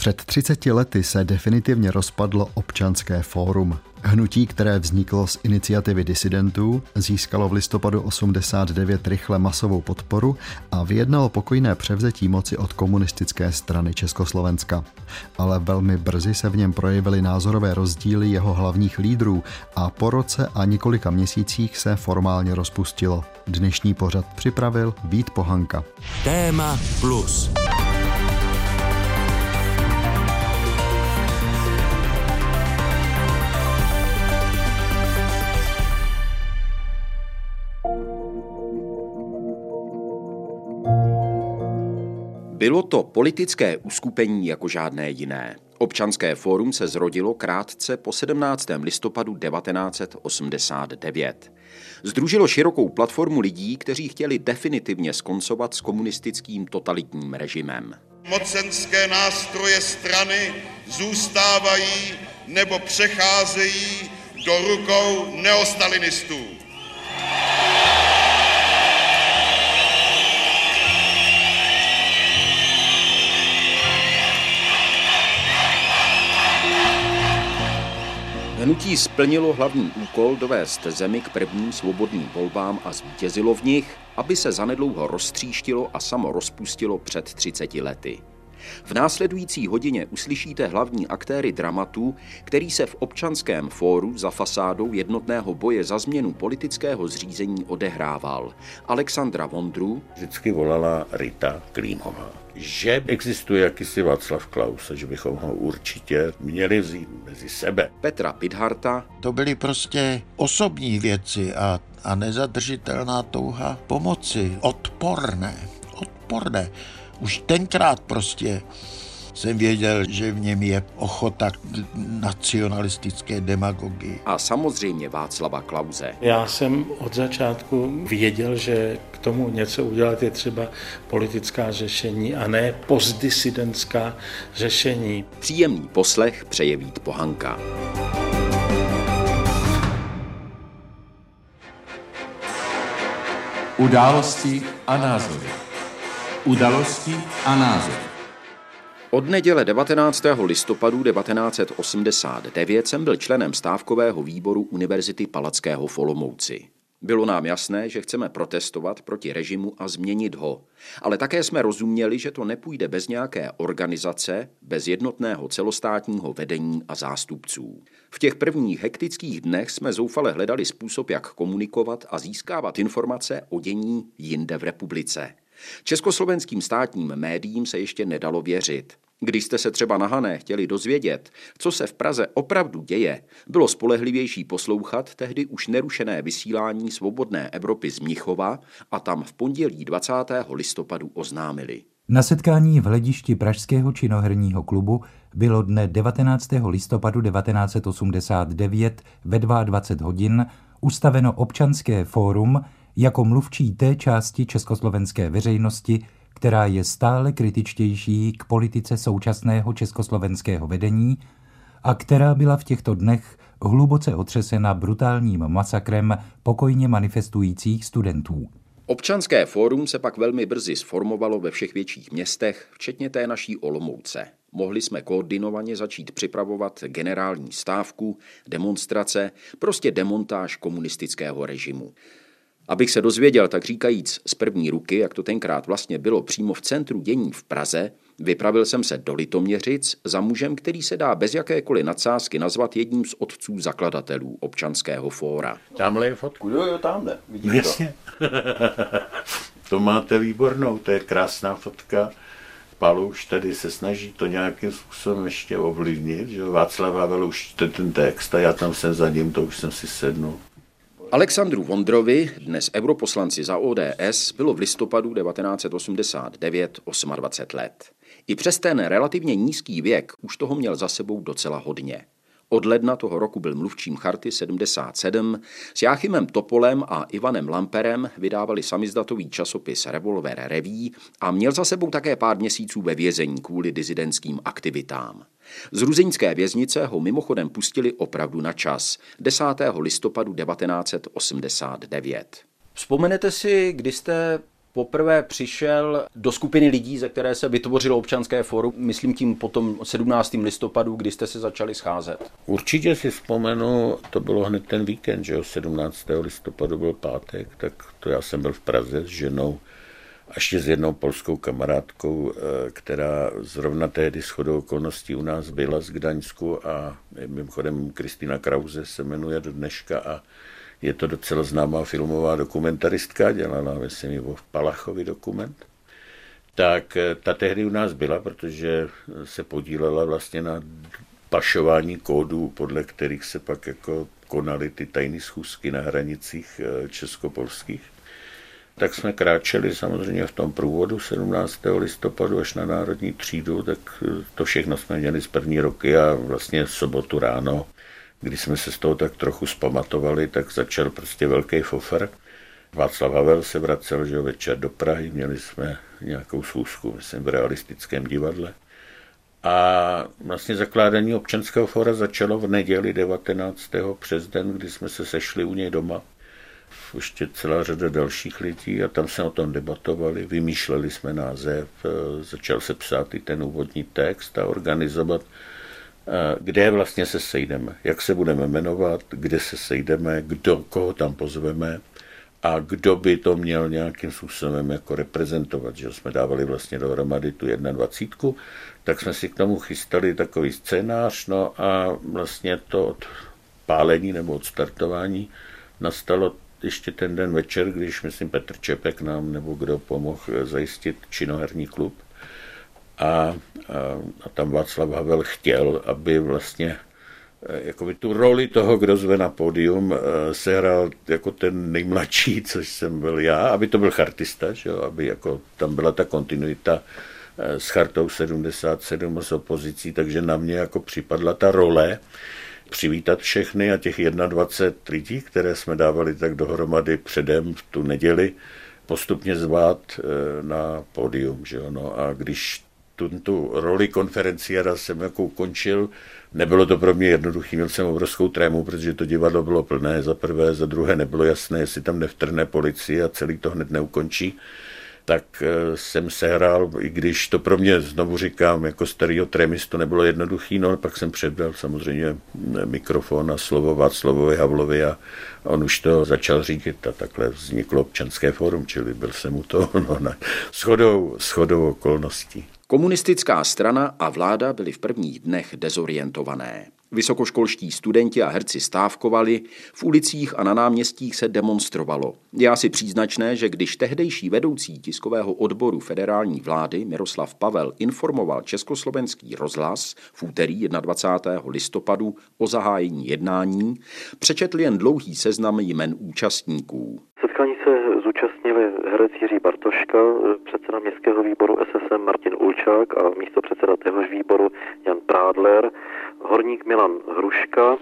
Před 30 lety se definitivně rozpadlo občanské fórum. Hnutí, které vzniklo z iniciativy disidentů, získalo v listopadu 89 rychle masovou podporu a vyjednalo pokojné převzetí moci od komunistické strany Československa. Ale velmi brzy se v něm projevily názorové rozdíly jeho hlavních lídrů a po roce a několika měsících se formálně rozpustilo. Dnešní pořad připravil Vít Pohanka. Téma plus. Bylo to politické uskupení jako žádné jiné. Občanské fórum se zrodilo krátce po 17. listopadu 1989. Združilo širokou platformu lidí, kteří chtěli definitivně skoncovat s komunistickým totalitním režimem. Mocenské nástroje strany zůstávají nebo přecházejí do rukou neostalinistů. Hnutí splnilo hlavní úkol dovést zemi k prvním svobodným volbám a zvítězilo v nich, aby se zanedlouho roztříštilo a samo rozpustilo před 30 lety. V následující hodině uslyšíte hlavní aktéry dramatu, který se v občanském fóru za fasádou jednotného boje za změnu politického zřízení odehrával. Alexandra Vondru vždycky volala Rita Klímová že existuje jakýsi Václav Klaus a že bychom ho určitě měli vzít mezi sebe. Petra Pidharta. To byly prostě osobní věci a, a nezadržitelná touha pomoci. Odporné. Odporné. Už tenkrát prostě jsem věděl, že v něm je ochota k nacionalistické demagogii. A samozřejmě Václava Klauze. Já jsem od začátku věděl, že k tomu něco udělat je třeba politická řešení a ne postdisidentská řešení. Příjemný poslech přeje Vít Pohanka. Události a názory. Události a názory. Od neděle 19. listopadu 1989 jsem byl členem stávkového výboru Univerzity Palackého v Olomouci. Bylo nám jasné, že chceme protestovat proti režimu a změnit ho, ale také jsme rozuměli, že to nepůjde bez nějaké organizace, bez jednotného celostátního vedení a zástupců. V těch prvních hektických dnech jsme zoufale hledali způsob, jak komunikovat a získávat informace o dění jinde v republice. Československým státním médiím se ještě nedalo věřit. Když jste se třeba na Hané chtěli dozvědět, co se v Praze opravdu děje, bylo spolehlivější poslouchat tehdy už nerušené vysílání Svobodné Evropy z Mnichova a tam v pondělí 20. listopadu oznámili. Na setkání v hledišti Pražského činoherního klubu bylo dne 19. listopadu 1989 ve 22 hodin ustaveno občanské fórum jako mluvčí té části československé veřejnosti, která je stále kritičtější k politice současného československého vedení a která byla v těchto dnech hluboce otřesena brutálním masakrem pokojně manifestujících studentů. Občanské fórum se pak velmi brzy sformovalo ve všech větších městech, včetně té naší Olomouce. Mohli jsme koordinovaně začít připravovat generální stávku, demonstrace, prostě demontáž komunistického režimu. Abych se dozvěděl, tak říkajíc z první ruky, jak to tenkrát vlastně bylo přímo v centru dění v Praze, vypravil jsem se do Litoměřic za mužem, který se dá bez jakékoliv nadsázky nazvat jedním z otců zakladatelů občanského fóra. Tamhle je fotku. Jo, jo, tamhle. Vidíte no, jasně. to? to máte výbornou, to je krásná fotka. Palu už tady se snaží to nějakým způsobem ještě ovlivnit, že Václav Havel už ten text a já tam jsem za ním, to už jsem si sednul. Alexandru Vondrovi, dnes europoslanci za ODS, bylo v listopadu 1989 28 let. I přes ten relativně nízký věk už toho měl za sebou docela hodně. Od ledna toho roku byl mluvčím Charty 77, s Jáchymem Topolem a Ivanem Lamperem vydávali samizdatový časopis Revolver Reví a měl za sebou také pár měsíců ve vězení kvůli dizidentským aktivitám. Z ruzeňské věznice ho mimochodem pustili opravdu na čas, 10. listopadu 1989. Vzpomenete si, kdy jste poprvé přišel do skupiny lidí, ze které se vytvořilo občanské fórum, myslím tím potom 17. listopadu, kdy jste se začali scházet? Určitě si vzpomenu, to bylo hned ten víkend, že jo, 17. listopadu byl pátek, tak to já jsem byl v Praze s ženou a ještě s jednou polskou kamarádkou, eh, která zrovna tehdy shodou okolností u nás byla z Gdaňsku a mimochodem Kristýna Krause se jmenuje do dneška a je to docela známá filmová dokumentaristka, dělala myslím o Palachovi dokument. Tak eh, ta tehdy u nás byla, protože se podílela vlastně na pašování kódů, podle kterých se pak jako konaly ty tajné schůzky na hranicích eh, českopolských. Tak jsme kráčeli samozřejmě v tom průvodu 17. listopadu až na Národní třídu, tak eh, to všechno jsme měli z první roky a vlastně sobotu ráno když jsme se z toho tak trochu zpamatovali, tak začal prostě velký fofer. Václav Havel se vracel že večer do Prahy, měli jsme nějakou schůzku, myslím, v realistickém divadle. A vlastně zakládání občanského fora začalo v neděli 19. přes den, kdy jsme se sešli u něj doma. Ještě celá řada dalších lidí a tam se o tom debatovali, vymýšleli jsme název, začal se psát i ten úvodní text a organizovat kde vlastně se sejdeme, jak se budeme jmenovat, kde se sejdeme, kdo, koho tam pozveme? A kdo by to měl nějakým způsobem jako reprezentovat, že jsme dávali vlastně dohromady tu 21, tak jsme si k tomu chystali takový scénář, no a vlastně to od pálení nebo od startování nastalo ještě ten den večer, když, myslím, Petr Čepek nám nebo kdo pomohl zajistit činoherní klub, a, a, a tam Václav Havel chtěl, aby vlastně e, jakoby tu roli toho, kdo zve na pódium, e, sehrál jako ten nejmladší, což jsem byl já, aby to byl chartista, že jo, aby jako tam byla ta kontinuita e, s chartou 77 s opozicí, takže na mě jako připadla ta role přivítat všechny a těch 21 lidí, které jsme dávali tak dohromady předem v tu neděli, postupně zvát na pódium. Že jo? No a když tu roli konferenciéra jsem jako ukončil. Nebylo to pro mě jednoduché, měl jsem obrovskou trému, protože to divadlo bylo plné za prvé, za druhé nebylo jasné, jestli tam nevtrne policie a celý to hned neukončí tak eh, jsem sehrál, i když to pro mě, znovu říkám, jako starýho trémistu nebylo jednoduchý, no pak jsem předal samozřejmě eh, mikrofon a slovo Václavovi Havlovi a on už to začal řídit a takhle vzniklo občanské fórum, čili byl jsem u toho no, na shodou, shodou okolností. Komunistická strana a vláda byly v prvních dnech dezorientované. Vysokoškolští studenti a herci stávkovali, v ulicích a na náměstích se demonstrovalo. Je asi příznačné, že když tehdejší vedoucí tiskového odboru federální vlády Miroslav Pavel informoval československý rozhlas v úterý 21. listopadu o zahájení jednání, přečetl jen dlouhý seznam jmen účastníků. Setkání Jiří Bartoška, předseda městského výboru SSM Martin Ulčák a místo předseda téhož výboru Jan Prádler, horník Milan Hruška,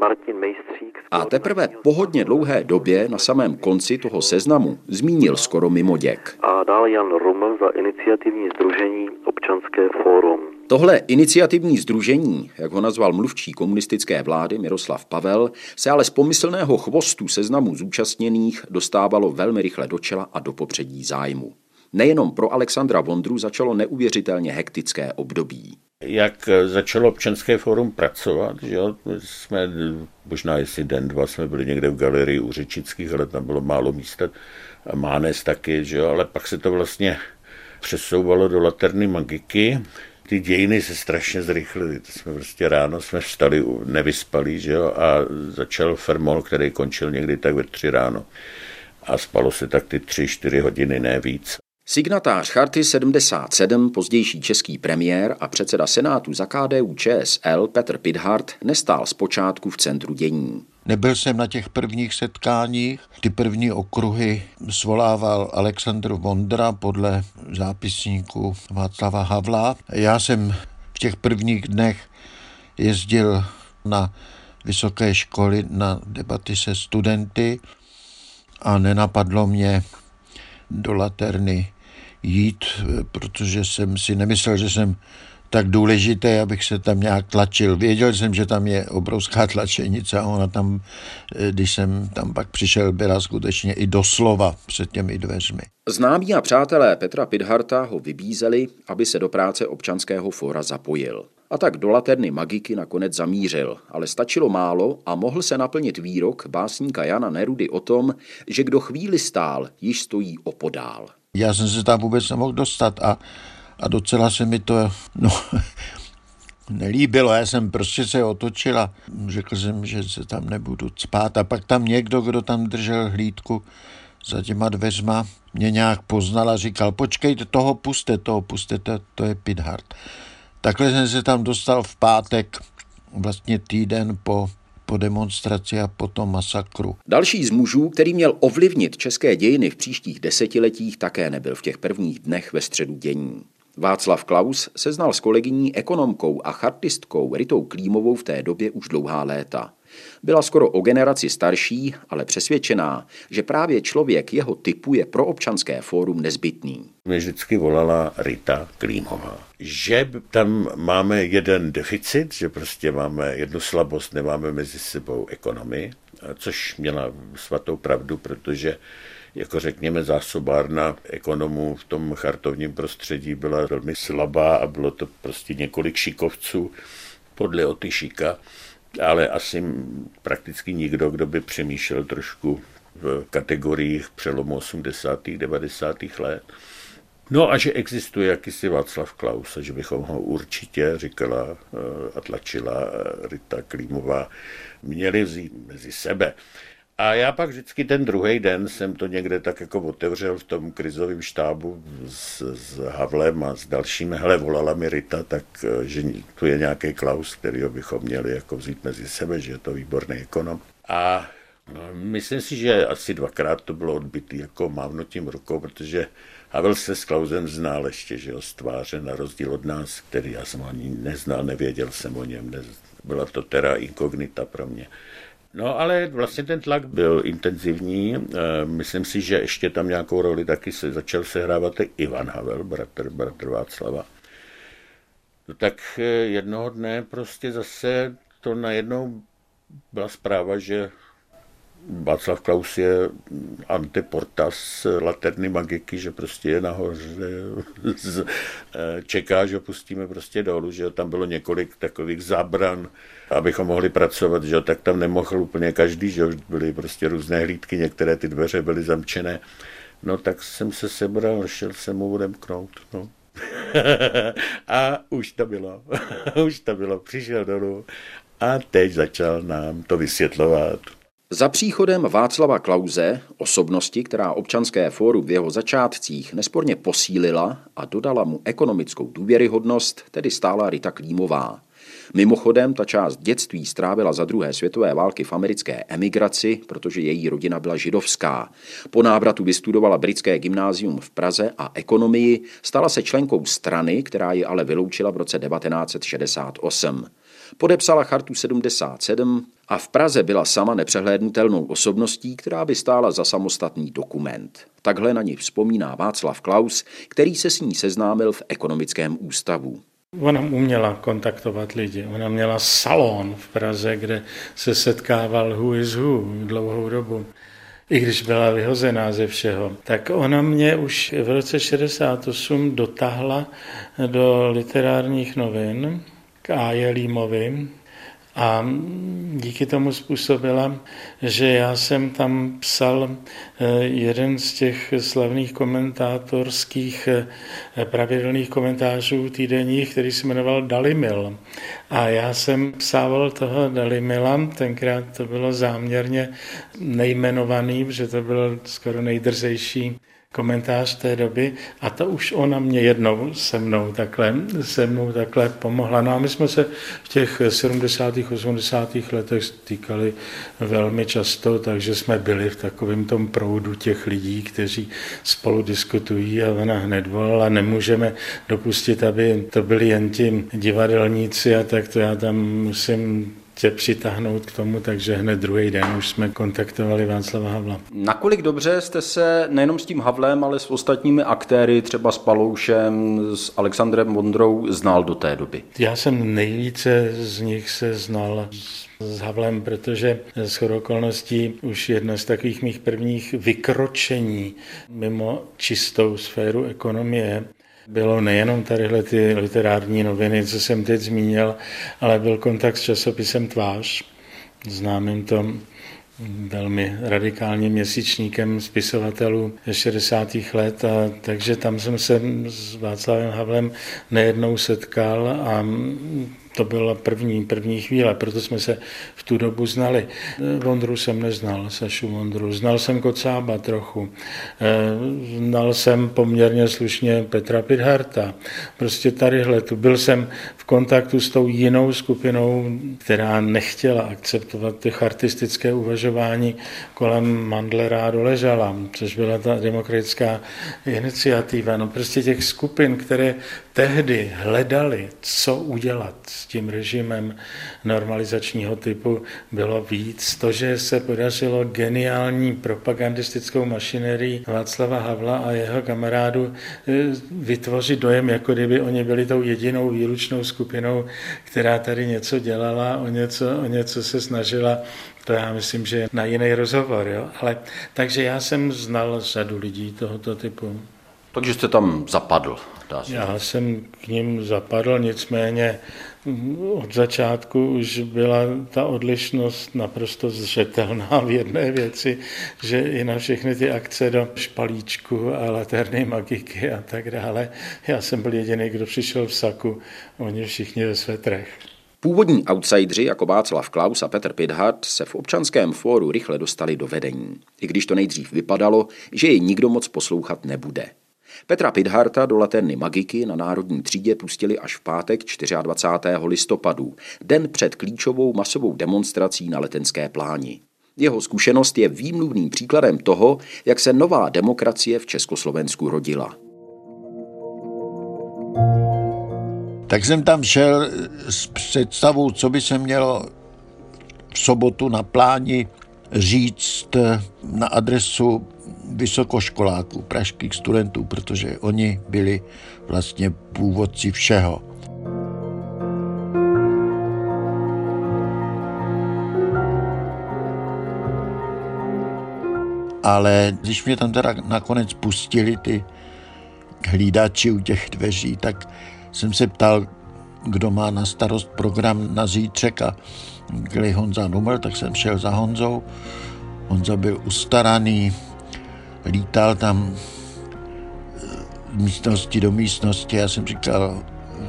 Martin Mejstřík. A teprve po hodně dlouhé době na samém konci toho seznamu zmínil skoro mimoděk. A dále Jan Ruml za iniciativní združení Občanské fórum. Tohle iniciativní združení, jak ho nazval mluvčí komunistické vlády Miroslav Pavel, se ale z pomyslného chvostu seznamu zúčastněných dostávalo velmi rychle do čela a do popředí zájmu. Nejenom pro Alexandra Vondru začalo neuvěřitelně hektické období. Jak začalo občanské fórum pracovat, že jsme možná jestli den, dva jsme byli někde v galerii u Řečických, ale tam bylo málo místa, Mánes taky, že jo, ale pak se to vlastně přesouvalo do Laterny Magiky, ty dějiny se strašně zrychlily. To jsme prostě ráno jsme vstali nevyspalí, že jo, a začal Fermol, který končil někdy tak ve tři ráno. A spalo se tak ty tři, čtyři hodiny, ne víc. Signatář Charty 77, pozdější český premiér a předseda Senátu za KDU ČSL Petr Pidhart nestál zpočátku v centru dění. Nebyl jsem na těch prvních setkáních. Ty první okruhy svolával Aleksandr Vondra podle zápisníku Václava Havla. Já jsem v těch prvních dnech jezdil na vysoké školy na debaty se studenty a nenapadlo mě do Laterny jít, protože jsem si nemyslel, že jsem tak důležité, abych se tam nějak tlačil. Věděl jsem, že tam je obrovská tlačenice a ona tam, eh, když jsem tam pak přišel, byla skutečně i doslova před těmi dveřmi. Známí a přátelé Petra Pidharta ho vybízeli, aby se do práce občanského fóra zapojil. A tak do laterny magiky nakonec zamířil, ale stačilo málo a mohl se naplnit výrok básníka Jana Nerudy o tom, že kdo chvíli stál, již stojí opodál. Já jsem se tam vůbec nemohl dostat a, a docela se mi to no, nelíbilo. Já jsem prostě se otočil a řekl jsem, že se tam nebudu spát. A pak tam někdo, kdo tam držel hlídku za těma dveřma, mě nějak poznal a říkal, počkejte, toho puste, toho puste, to, to je Pithard. Takhle jsem se tam dostal v pátek, vlastně týden po po demonstraci a po tom masakru. Další z mužů, který měl ovlivnit české dějiny v příštích desetiletích, také nebyl v těch prvních dnech ve středu dění. Václav Klaus se znal s kolegyní ekonomkou a chartistkou Ritou Klímovou v té době už dlouhá léta. Byla skoro o generaci starší, ale přesvědčená, že právě člověk jeho typu je pro občanské fórum nezbytný. Mě vždycky volala Rita Klímová, že tam máme jeden deficit, že prostě máme jednu slabost, nemáme mezi sebou ekonomii, což měla svatou pravdu, protože jako řekněme zásobárna ekonomů v tom chartovním prostředí byla velmi slabá a bylo to prostě několik šikovců podle Otyšika ale asi prakticky nikdo, kdo by přemýšlel trošku v kategoriích přelomu 80. 90. let. No a že existuje jakýsi Václav Klaus, a že bychom ho určitě, říkala eh, a tlačila eh, Rita Klímová, měli vzít mezi sebe. A já pak vždycky ten druhý den jsem to někde tak jako otevřel v tom krizovém štábu s, s Havlem a s dalšími. Hele, volala mi Rita, tak eh, že tu je nějaký Klaus, který bychom měli jako vzít mezi sebe, že je to výborný ekonom. A no, myslím si, že asi dvakrát to bylo odbitý jako mávnutím rukou, protože Havel se s Klausem znal ještě, že ho stváře na rozdíl od nás, který já jsem ani neznal, nevěděl jsem o něm, ne, byla to teda inkognita pro mě. No ale vlastně ten tlak byl intenzivní. Eh, myslím si, že ještě tam nějakou roli taky se začal sehrávat Ivan Havel, bratr, bratr Václava. No tak eh, jednoho dne prostě zase to najednou byla zpráva, že Václav Klaus je antiportas laterny magiky, že prostě je nahoře, eh, čeká, že pustíme prostě dolů, že tam bylo několik takových zabran, abychom mohli pracovat, že tak tam nemohl úplně každý, že byly prostě různé hlídky, některé ty dveře byly zamčené. No tak jsem se sebral, šel jsem mu odemknout, no. a už to bylo, už to bylo, přišel dolů a teď začal nám to vysvětlovat. Za příchodem Václava Klauze, osobnosti, která občanské fórum v jeho začátcích nesporně posílila a dodala mu ekonomickou důvěryhodnost, tedy stála Rita Klímová. Mimochodem, ta část dětství strávila za druhé světové války v americké emigraci, protože její rodina byla židovská. Po návratu vystudovala britské gymnázium v Praze a ekonomii, stala se členkou strany, která ji ale vyloučila v roce 1968. Podepsala chartu 77 a v Praze byla sama nepřehlédnutelnou osobností, která by stála za samostatný dokument. Takhle na ní vzpomíná Václav Klaus, který se s ní seznámil v ekonomickém ústavu. Ona uměla kontaktovat lidi. Ona měla salon v Praze, kde se setkával who is who dlouhou dobu. I když byla vyhozená ze všeho, tak ona mě už v roce 68 dotáhla do literárních novin k Áje Límovi, a díky tomu způsobila, že já jsem tam psal eh, jeden z těch slavných komentátorských eh, pravidelných komentářů týdenních, který se jmenoval Dalimil. A já jsem psával toho Dalimila, tenkrát to bylo záměrně nejmenovaný, protože to byl skoro nejdrzejší komentář té doby a to už ona mě jednou se mnou takhle, se mnou takhle pomohla. No a my jsme se v těch 70. 80. letech stýkali velmi často, takže jsme byli v takovém tom proudu těch lidí, kteří spolu diskutují a ona hned volala, nemůžeme dopustit, aby to byli jen ti divadelníci a tak to já tam musím tě přitáhnout k tomu, takže hned druhý den už jsme kontaktovali Václava Havla. Nakolik dobře jste se nejenom s tím Havlem, ale s ostatními aktéry, třeba s Paloušem, s Alexandrem Mondrou, znal do té doby? Já jsem nejvíce z nich se znal s Havlem, protože z okolností už jedna z takových mých prvních vykročení mimo čistou sféru ekonomie bylo nejenom tadyhle ty literární noviny, co jsem teď zmínil, ale byl kontakt s časopisem Tvář, známým tom velmi radikálním měsíčníkem spisovatelů 60. let, a takže tam jsem se s Václavem Havlem nejednou setkal a to byla první, první chvíle, proto jsme se v tu dobu znali. Vondru jsem neznal, Sašu Vondru. Znal jsem Kocába trochu. Eh, znal jsem poměrně slušně Petra Pidharta. Prostě tadyhle tu. Byl jsem v kontaktu s tou jinou skupinou, která nechtěla akceptovat ty artistické uvažování kolem Mandlera a Doležala, což byla ta demokratická iniciativa. No prostě těch skupin, které tehdy hledali, co udělat tím režimem normalizačního typu, bylo víc. To, že se podařilo geniální propagandistickou mašinerii Václava Havla a jeho kamarádu eh, vytvořit dojem, jako kdyby oni byli tou jedinou výlučnou skupinou, která tady něco dělala, o něco, o něco se snažila to já myslím, že je na jiný rozhovor. Jo? Ale, takže já jsem znal řadu lidí tohoto typu. Takže jste tam zapadl. Dá se. Já jsem k ním zapadl, nicméně od začátku už byla ta odlišnost naprosto zřetelná v jedné věci, že i na všechny ty akce do špalíčku a laterny magiky a tak dále, já jsem byl jediný, kdo přišel v saku, oni všichni ve svetrech. Původní outsidři jako Václav Klaus a Petr Pidhart se v občanském fóru rychle dostali do vedení, i když to nejdřív vypadalo, že jej nikdo moc poslouchat nebude. Petra Pidharta do Laterny Magiky na Národní třídě pustili až v pátek 24. listopadu, den před klíčovou masovou demonstrací na Letenské pláni. Jeho zkušenost je výmluvným příkladem toho, jak se nová demokracie v Československu rodila. Tak jsem tam šel s představou, co by se mělo v sobotu na pláni říct na adresu vysokoškoláků, pražských studentů, protože oni byli vlastně původci všeho. Ale když mě tam teda nakonec pustili ty hlídači u těch dveří, tak jsem se ptal, kdo má na starost program na zítřek a když Honza numr, tak jsem šel za Honzou. Honza byl ustaraný, lítal tam z místnosti do místnosti. Já jsem říkal,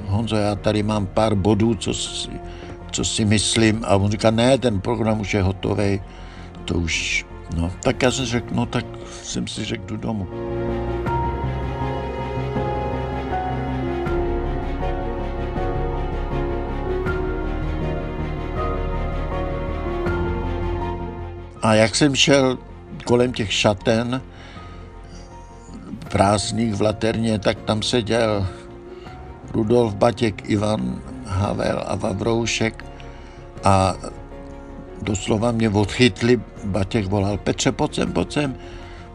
Honzo, já tady mám pár bodů, co si, co si myslím. A on říká, ne, ten program už je hotový, to už, no. Tak já jsem řekl, no tak jsem si řekl, jdu domů. A jak jsem šel kolem těch šaten, prázdných v Laterně, tak tam seděl Rudolf Batěk, Ivan Havel a Vavroušek a doslova mě odchytli. Batěk volal, Petře, pojď sem, pojď sem,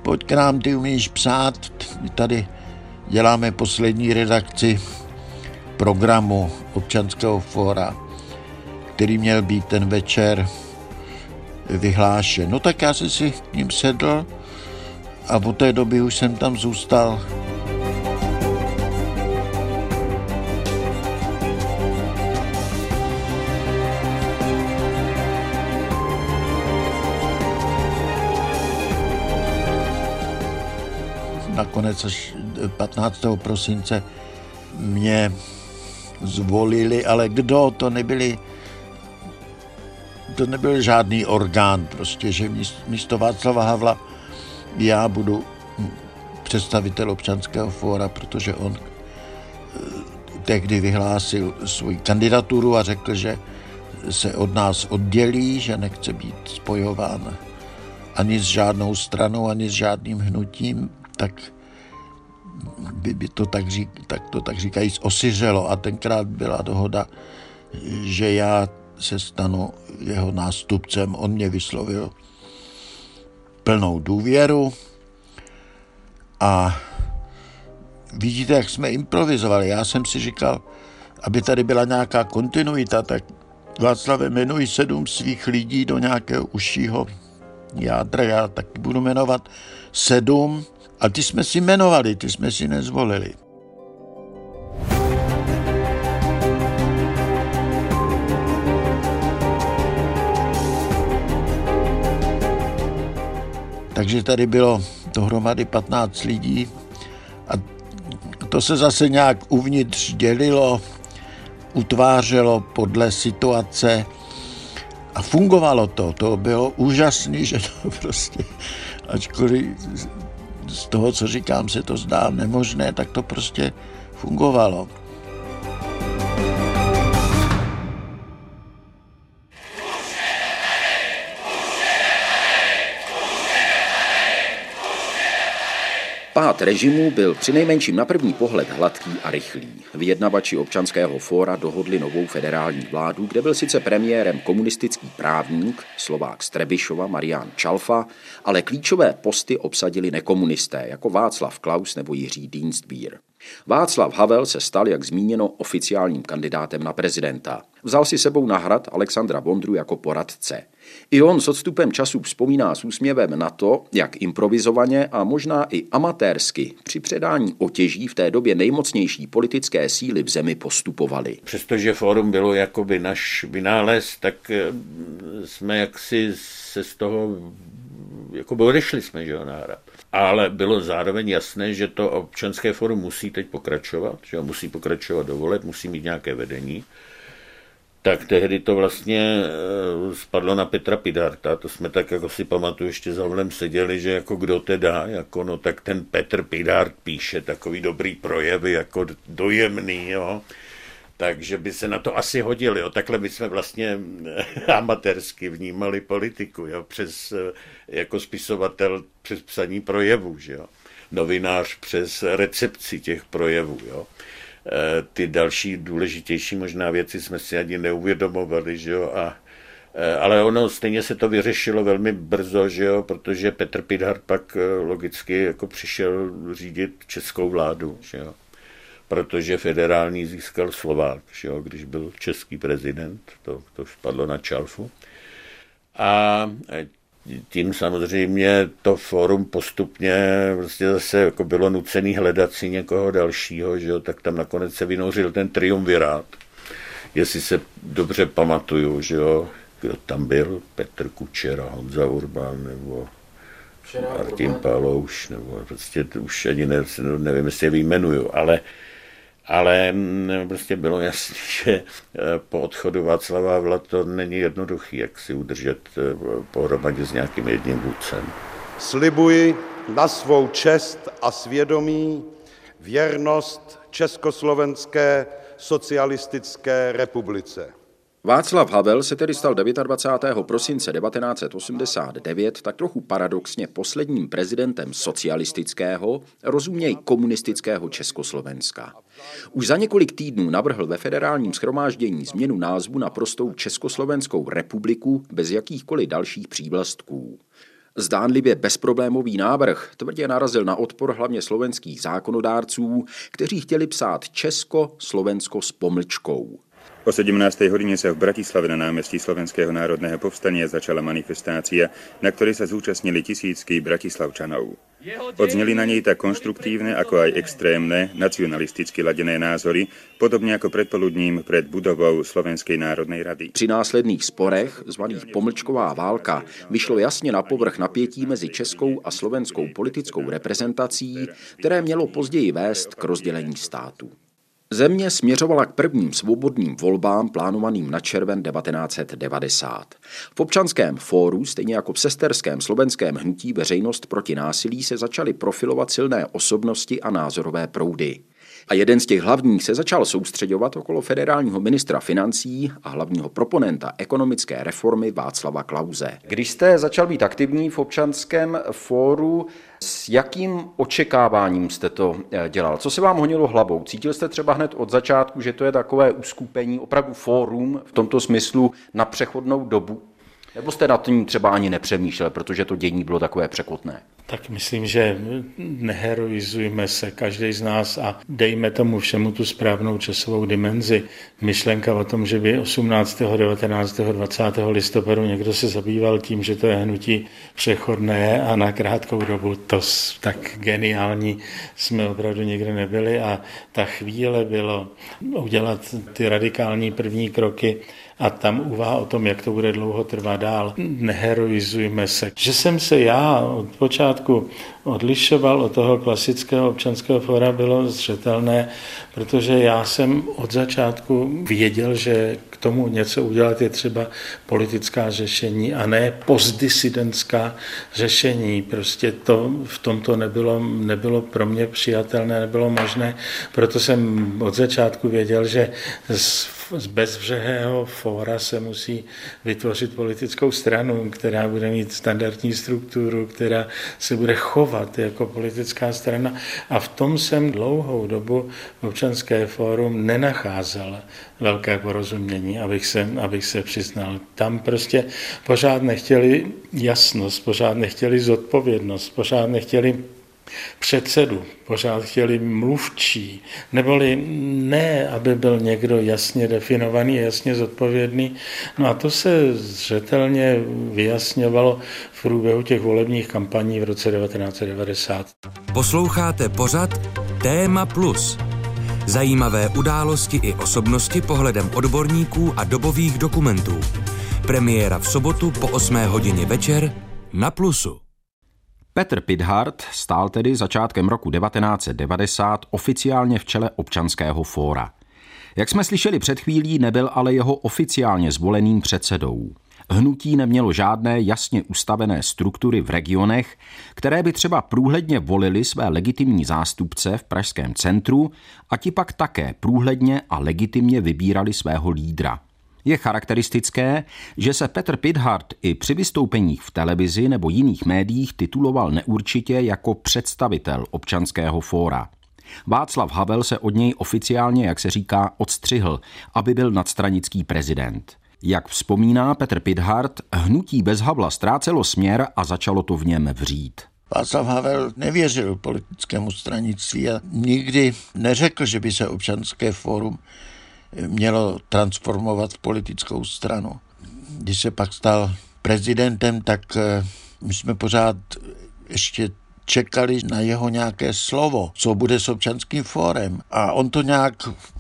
pojď k nám, ty umíš psát, my tady děláme poslední redakci programu občanského fóra, který měl být ten večer vyhlášen. No tak já jsem si k ním sedl a od té doby už jsem tam zůstal. Nakonec až 15. prosince mě zvolili, ale kdo, to nebyli to nebyl žádný orgán, prostě, že místo Václava Havla já budu představitel občanského fóra, protože on eh, tehdy vyhlásil svoji kandidaturu a řekl, že se od nás oddělí, že nechce být spojován ani s žádnou stranou, ani s žádným hnutím, tak by, by to tak, řík, tak to tak říkají osiřelo a tenkrát byla dohoda, že já se stanu jeho nástupcem. On mě vyslovil plnou důvěru a vidíte, jak jsme improvizovali. Já jsem si říkal, aby tady byla nějaká kontinuita, tak Václav jmenuji sedm svých lidí do nějakého užšího jádra. Já taky budu jmenovat sedm a ty jsme si jmenovali, ty jsme si nezvolili. Takže tady bylo dohromady 15 lidí a to se zase nějak uvnitř dělilo, utvářelo podle situace a fungovalo to. To bylo úžasné, že to prostě, ačkoliv z toho, co říkám, se to zdá nemožné, tak to prostě fungovalo. Pád režimu byl přinejmenším na první pohled hladký a rychlý. Vyjednavači občanského fóra dohodli novou federální vládu, kde byl sice premiérem komunistický právník, Slovák Strebišova, Marian Čalfa, ale klíčové posty obsadili nekomunisté, jako Václav Klaus nebo Jiří Dienstbier. Václav Havel se stal, jak zmíněno, oficiálním kandidátem na prezidenta. Vzal si sebou na hrad Alexandra Vondru jako poradce. I on s odstupem času vzpomíná s úsměvem na to, jak improvizovaně a možná i amatérsky při předání otěží v té době nejmocnější politické síly v zemi postupovali. Přestože fórum bylo jakoby naš vynález, tak eh, jsme jaksi se z toho jako odešli jsme, že jo, na hrad. Ale bylo zároveň jasné, že to občanské fórum musí teď pokračovat, že musí pokračovat do voleb, musí mít nějaké vedení tak tehdy to vlastně eh, spadlo na Petra Pidarta, to jsme tak jako si pamatuju, ještě za volem seděli, že jako kdo teda, jako no tak ten Petr Pidart píše takový dobrý projevy, jako dojemný, jo. Takže by se na to asi hodili. Jo. Takhle by jsme vlastně eh, amatérsky vnímali politiku, jo. Přes, eh, jako spisovatel přes psaní projevů, že jo. Novinář přes recepci těch projevů, jo. Eh, ty další důležitější možná věci jsme si ani neuvědomovali, že jo, a eh, ale ono stejně se to vyřešilo velmi brzo, že jo, protože Petr Pidhart pak eh, logicky jako přišel řídit českou vládu, že jo. Protože federální získal Slovák, že jo, když byl český prezident, to, to spadlo na Čalfu. A tím samozřejmě to fórum postupně prostě zase jako bylo nucený hledat si někoho dalšího, že jo, tak tam nakonec se vynouřil ten triumvirát. Jestli se dobře pamatuju, že jo, kdo tam byl, Petr Kučera, Honza Urban, nebo Martin Palouš, nebo prostě už ani ne, nevím, jestli je vyjmenuju, ale ale mm, prostě bylo jasné, že eh, po odchodu Václava Havla to není jednoduchý, jak si udržet eh, pohromadě s nějakým jedním vůdcem. Slibuji na svou čest a svědomí věrnost Československé socialistické republice. Václav Havel se tedy stal 29. prosince 1989 tak trochu paradoxně posledním prezidentem socialistického, rozuměj komunistického Československa. Už za několik týdnů navrhl ve federálním schromáždění změnu názvu na prostou Československou republiku bez jakýchkoliv dalších přívlastků. Zdánlivě bezproblémový návrh tvrdě narazil na odpor hlavně slovenských zákonodárců, kteří chtěli psát Česko-Slovensko s pomlčkou. O 17. hodine sa v Bratislave na námestí Slovenského národného povstania začala manifestácia, na ktorej sa zúčastnili tisícky bratislavčanov. Odzneli na nej tak konštruktívne, ako aj extrémne, nacionalisticky ladené názory, podobne ako predpoludním pred budovou Slovenskej národnej rady. Při následných sporech, zvaných pomlčková válka, vyšlo jasně na povrch napětí mezi českou a slovenskou politickou reprezentací, které mělo později vést k rozdělení státu. Země směřovala k prvním svobodným volbám plánovaným na červen 1990. V občanském fóru, stejně jako v sesterském slovenském hnutí veřejnost proti násilí se začaly profilovat silné osobnosti a názorové proudy. A jeden z těch hlavních se začal soustředovat okolo federálního ministra financí a hlavního proponenta ekonomické reformy Václava Klauze. Když jste začal být aktivní v občanském fóru, s jakým očekáváním jste to eh, dělal? Co se vám honilo hlavou? Cítil jste třeba hned od začátku, že to je takové uskupení, opravdu fórum v tomto smyslu na přechodnou dobu? Nebo jste na tím třeba ani nepřemýšlel, protože to dění bylo takové překotné? Tak myslím, že neheroizujme se, každý z nás a dejme tomu všemu tu správnou časovou dimenzi. Myšlenka o tom, že by 18., 19., 20. listopadu někdo se zabýval tím, že to je hnutí přechodné a na krátkou dobu, to tak geniální jsme opravdu nikdy nebyli a ta chvíle bylo udělat ty radikální první kroky a tam úvaha o tom, jak to bude dlouho trvat dál. Neheroizujme se. Že jsem se já od počátku odlišoval od toho klasického občanského fora, bylo zřetelné, protože já jsem od začátku věděl, že k tomu něco udělat je třeba politická řešení a ne postdisidentská řešení. Prostě to v tomto nebylo, nebylo pro mě přijatelné, nebylo možné. Proto jsem od začátku věděl, že z z bezbřehého fóra se musí vytvořit politickou stranu, která bude mít standardní strukturu, která se bude chovat jako politická strana. A v tom jsem dlouhou dobu občanské fórum nenacházel velké porozumění, abych se, abych se přiznal. Tam prostě pořád nechtěli jasnost, pořád nechtěli zodpovědnost, pořád nechtěli předsedu, pořád chtěli mluvčí, neboli ne, aby byl někdo jasně definovaný, jasně zodpovědný. No a to se zřetelně vyjasňovalo v průběhu těch volebních kampaní v roce 1990. Posloucháte pořad Téma Plus. Zajímavé události i osobnosti pohledem odborníků a dobových dokumentů. Premiéra v sobotu po 8 hodině večer na Plusu. Petr Pidhart stál tedy začátkem roku 1990 oficiálně v čele občanského fóra. Jak jsme slyšeli před chvílí, nebyl ale jeho oficiálně zvoleným předsedou. Hnutí nemělo žádné jasně ustavené struktury v regionech, které by třeba průhledně volili své legitimní zástupce v Pražském centru a ti pak také průhledně a legitimně vybírali svého lídra. Je charakteristické, že se Petr Pidhart i při vystoupeních v televizi nebo jiných médiích tituloval neurčitě jako představitel občanského fóra. Václav Havel se od něj oficiálně, jak se říká, odstřihl, aby byl nadstranický prezident. Jak vzpomíná Petr Pidhart, hnutí bez Havla ztrácelo směr a začalo to v něm vřít. Václav Havel nevěřil politickému stranictví a nikdy neřekl, že by se občanské fórum mělo transformovat v politickou stranu. Když se pak stal prezidentem, tak eh, my jsme pořád ještě čekali na jeho nějaké slovo, co bude s občanským fórem. A on to nějak,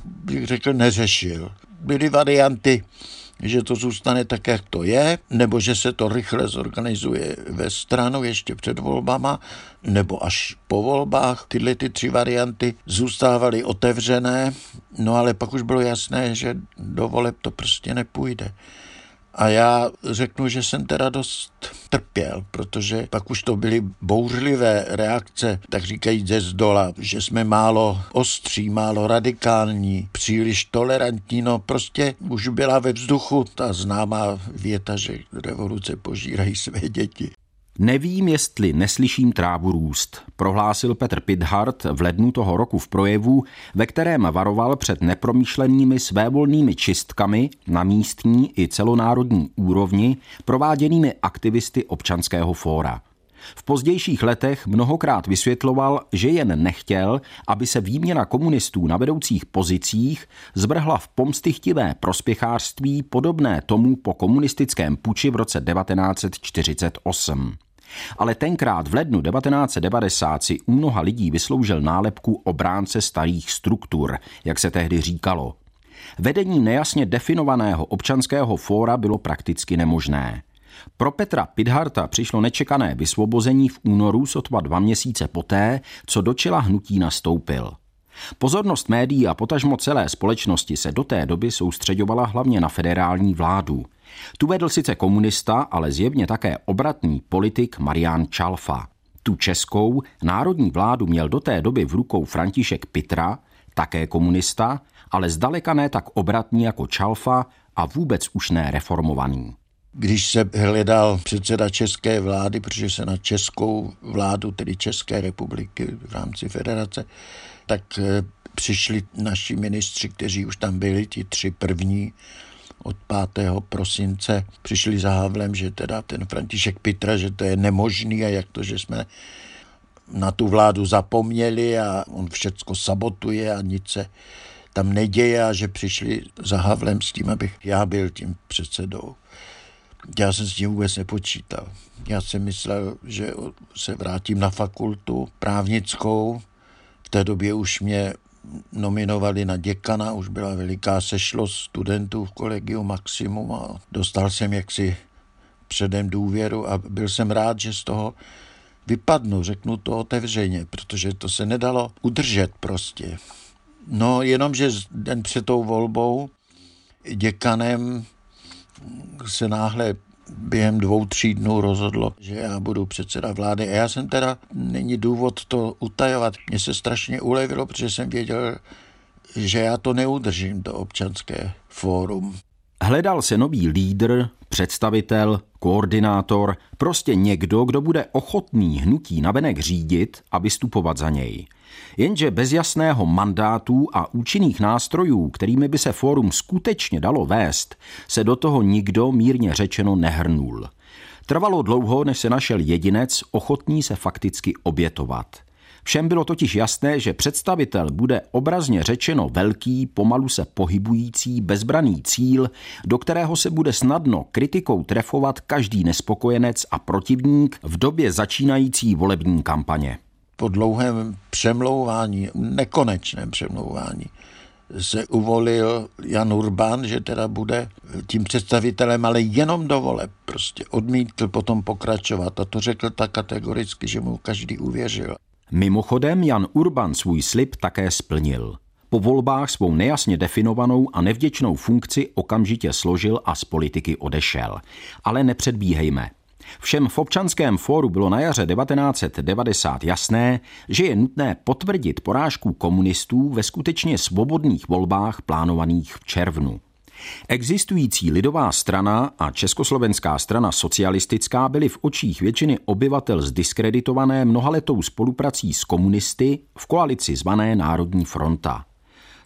bych řekl, neřešil. Byly varianty, že to zůstane tak, jak to je, nebo že se to rychle zorganizuje ve stranu ještě před volbama, nebo až po volbách. Tyhle ty tři varianty zůstávaly otevřené, no ale pak už bylo jasné, že do voleb to prostě nepůjde. A já řeknu, že jsem teda dost trpěl, protože pak už to byly bouřlivé reakce, tak říkají ze zdola, že jsme málo ostří, málo radikální, příliš tolerantní, no prostě už byla ve vzduchu ta známá věta, že revoluce požírají své děti. Nevím, jestli neslyším trávu růst, prohlásil Petr Pidhart v lednu toho roku v projevu, ve kterém varoval před nepromyšlenými svévolnými čistkami na místní i celonárodní úrovni prováděnými aktivisty občanského fóra. V pozdějších letech mnohokrát vysvětloval, že jen nechtěl, aby se výměna komunistů na vedoucích pozicích zvrhla v pomstychtivé prospěchářství podobné tomu po komunistickém puči v roce 1948. Ale tenkrát v lednu 1990 si u mnoha lidí vysloužil nálepku obránce starých struktur, jak se tehdy říkalo. Vedení nejasně definovaného občanského fóra bylo prakticky nemožné. Pro Petra Pidharta přišlo nečekané vysvobození v únoru sotva dva měsíce poté, co do čela hnutí nastoupil. Pozornost médií a potažmo celé společnosti se do té doby soustředovala hlavně na federální vládu. Tu vedl sice komunista, ale zjevně také obratný politik Marian Čalfa. Tu českou národní vládu měl do té doby v rukou František Pitra, také komunista, ale zdaleka ne tak obratný jako Čalfa a vůbec už ne reformovaný. Když se hledal předseda české vlády, protože se na českou vládu, tedy České republiky v rámci federace, tak eh, přišli naši ministři, kteří už tam byli, ti tři první, od 5. prosince přišli za Havlem, že teda ten František Pitra, že to je nemožný a jak to, že jsme na tu vládu zapomněli a on všecko sabotuje a nic se tam neděje a že přišli za Havlem s tím, abych já byl tím předsedou. Já jsem s tím vůbec nepočítal. Já jsem myslel, že se vrátím na fakultu právnickou. V té době už mě nominovali na děkana, už byla veliká sešlost studentů v kolegiu Maximum a dostal jsem jaksi předem důvěru a byl jsem rád, že z toho vypadnu, řeknu to otevřeně, protože to se nedalo udržet prostě. No jenom, že den před tou volbou děkanem se náhle během dvou, tří dnů rozhodlo, že já budu předseda vlády. A já jsem teda, není důvod to utajovat. Mně se strašně ulevilo, protože jsem věděl, že já to neudržím, to občanské fórum. Hledal se nový lídr, představitel, koordinátor, prostě někdo, kdo bude ochotný hnutí navenek řídit a vystupovat za něj. Jenže bez jasného mandátu a účinných nástrojů, kterými by se fórum skutečně dalo vést, se do toho nikdo mírně řečeno nehrnul. Trvalo dlouho, než se našel jedinec ochotný se fakticky obětovat. Všem bylo totiž jasné, že představitel bude obrazně řečeno velký, pomalu se pohybující, bezbraný cíl, do kterého se bude snadno kritikou trefovat každý nespokojenec a protivník v době začínající volební kampaně po dlouhém přemlouvání, nekonečném přemlouvání, se uvolil Jan Urban, že teda bude tím představitelem, ale jenom do voleb. Prostě odmítl potom pokračovat a to řekl tak kategoricky, že mu každý uvěřil. Mimochodem Jan Urban svůj slib také splnil. Po volbách svou nejasně definovanou a nevděčnou funkci okamžitě složil a z politiky odešel. Ale nepředbíhejme. Všem v občanském fóru bylo na jaře 1990 jasné, že je nutné potvrdit porážku komunistů ve skutečně svobodných volbách plánovaných v červnu. Existující lidová strana a československá strana socialistická byly v očích většiny obyvatel zdiskreditované mnohaletou spoluprací s komunisty v koalici zvané Národní fronta.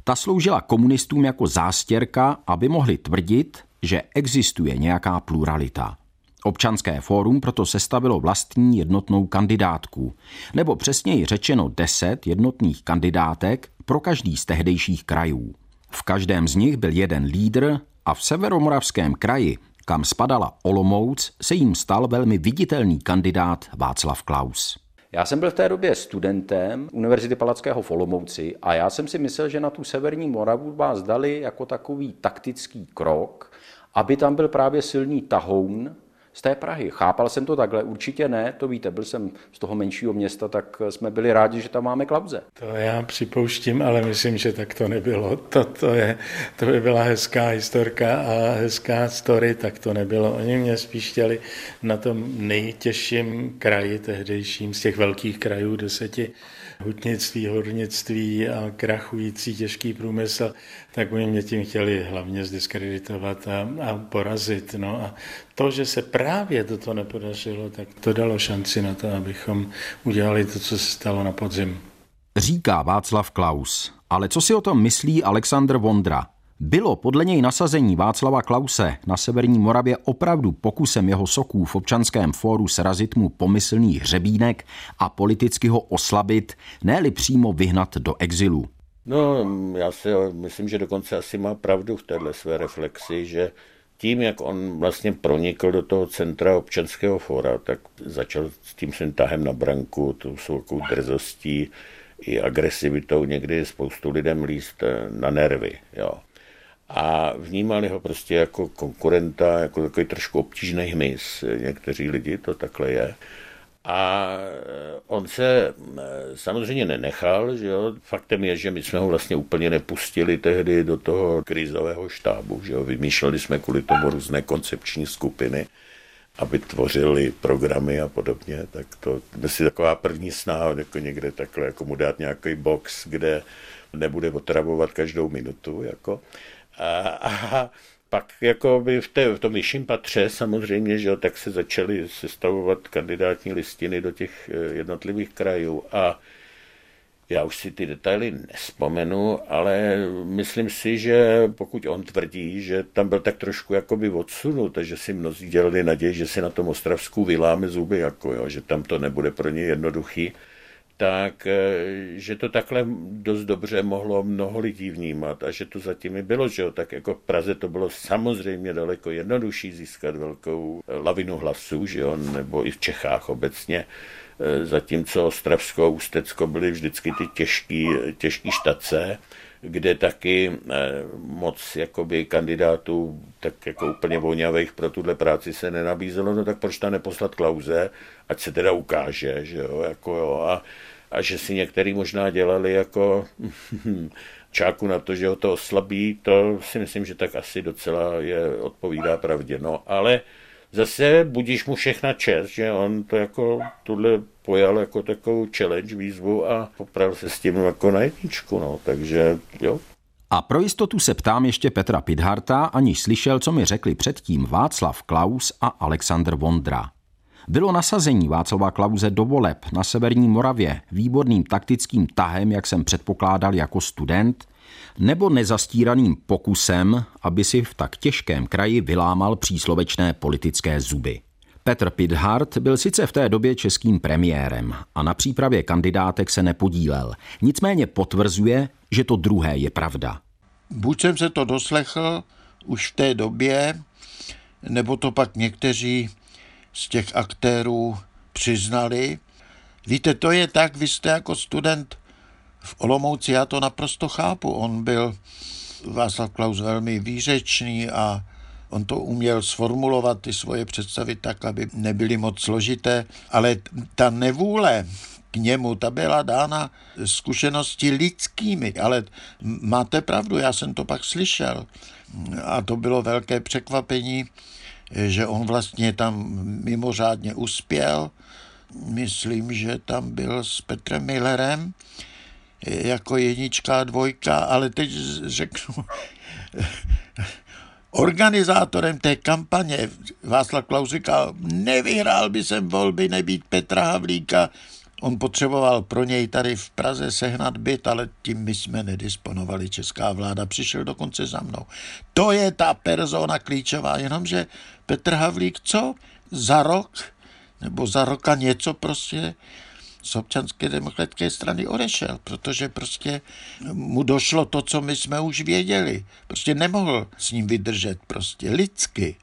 Ta sloužila komunistům jako zástěrka, aby mohli tvrdit, že existuje nějaká pluralita. Občanské fórum proto sestavilo vlastní jednotnou kandidátku, nebo přesněji řečeno deset jednotných kandidátek pro každý z tehdejších krajů. V každém z nich byl jeden lídr a v severomoravském kraji, kam spadala Olomouc, se jim stal velmi viditelný kandidát Václav Klaus. Já jsem byl v té době studentem Univerzity Palackého v Olomouci a já jsem si myslel, že na tu severní Moravu vás dali jako takový taktický krok, aby tam byl právě silný tahoun z té Prahy. Chápal jsem to takhle? Určitě ne, to víte, byl jsem z toho menšího města, tak jsme byli rádi, že tam máme Klauze. To já připouštím, ale myslím, že tak to nebylo. To, to, je, to by byla hezká historka a hezká story, tak to nebylo. Oni mě spíš chtěli na tom nejtěžším kraji tehdejším, z těch velkých krajů deseti, hutnictví, hornictví a krachující těžký průmysl, tak oni mě tím chtěli hlavně zdiskreditovat a, a porazit. No a to, že se právě toto nepodařilo, tak to dalo šanci na to, abychom udělali to, co se stalo na podzim. Říká Václav Klaus. Ale co si o tom myslí Aleksandr Vondra, bylo podle něj nasazení Václava Klause na Severní Moravě opravdu pokusem jeho soků v občanském fóru srazit mu pomyslný hřebínek a politicky ho oslabit, ne přímo vyhnat do exilu. No, já si myslím, že dokonce asi má pravdu v téhle své reflexi, že tím, jak on vlastně pronikl do toho centra občanského fóra, tak začal s tím svým tahem na branku, tou svou drzostí i agresivitou někdy spoustu lidem líst na nervy. Jo a vnímali ho prostě jako konkurenta, jako takový trošku obtížný hmyz. Někteří lidi to takhle je. A on se eh, samozřejmě nenechal, že jo. Faktem je, že my jsme ho vlastně úplně nepustili tehdy do toho krizového štábu, že jo. Vymýšleli jsme kvůli tomu různé koncepční skupiny, aby tvořili programy a podobně, tak to by si taková první snaha jako někde takhle, jako mu dát nějaký box, kde nebude otravovat každou minutu. Jako. A, pak jako by v, té, v tom vyšším patře samozřejmě, že jo, tak se začaly sestavovat kandidátní listiny do těch eh, jednotlivých krajů. A já už si ty detaily nespomenu, ale myslím si, že pokud on tvrdí, že tam byl tak trošku jakoby odsunut, takže si mnozí dělali naději, že si na tom Ostravsku vyláme zuby, jako jo, že tam to nebude pro ně jednoduchý, tak eh, že to takhle dost dobře mohlo mnoho lidí vnímat a že to zatím i bylo, že jo, tak jako v Praze to bylo samozřejmě daleko jednodušší získat velkou lavinu hlasů, že jo, nebo i v Čechách obecně, Eh, zatímco Ostravsko, Ústecko byly vždycky ty těžký, těžký štace, kde taky eh, moc jakoby kandidátů tak jako úplně voňavých pro tuhle práci se nenabízelo, no tak proč tam neposlat Klauze, ať se teda ukáže, že jo, jako jo, a, a že si některý možná dělali jako čáku na to, že ho to oslabí, to si myslím, že tak asi docela je odpovídá pravdě, no, ale zase budíš mu všechna čest, že on to jako tuhle pojal jako takovou challenge, výzvu a popravil se s tím jako na jedničku, no, takže jo. A pro jistotu se ptám ještě Petra Pidharta, aniž slyšel, co mi řekli předtím Václav Klaus a Alexander Vondra. Bylo nasazení Václava Klauze do voleb na Severní Moravě výborným taktickým tahem, jak jsem předpokládal jako student, nebo nezastíraným pokusem, aby si v tak těžkém kraji vylámal příslovečné politické zuby. Petr Pidhart byl sice v té době českým premiérem a na přípravě kandidátek se nepodílel. Nicméně potvrzuje, že to druhé je pravda. Buď jsem se to doslechl už v té době, nebo to pak někteří z těch aktérů přiznali. Víte, to je tak, vy jste jako student v Olomouci, já to naprosto chápu. On byl Václav Klaus velmi výřečný a on to uměl sformulovat ty svoje představy tak, aby nebyly moc složité, ale ta nevůle k němu, ta byla dána zkušenosti lidskými, ale máte pravdu, já jsem to pak slyšel a to bylo velké překvapení, že on vlastně tam mimořádně uspěl. Myslím, že tam byl s Petrem Millerem jako jednička a dvojka, ale teď řeknu, organizátorem té kampaně Václav Klaus říkal, nevyhrál by jsem volby nebýt Petra Havlíka, On potřeboval pro něj tady v Praze sehnat byt, ale tím my jsme nedisponovali. Česká vláda přišel dokonce za mnou. To je ta persona klíčová, jenomže Petr Havlík co? Za rok nebo za roka něco prostě z občanské demokratické strany odešel, protože prostě mu došlo to, co my jsme už věděli. Prostě nemohl s ním vydržet, prostě lidsky.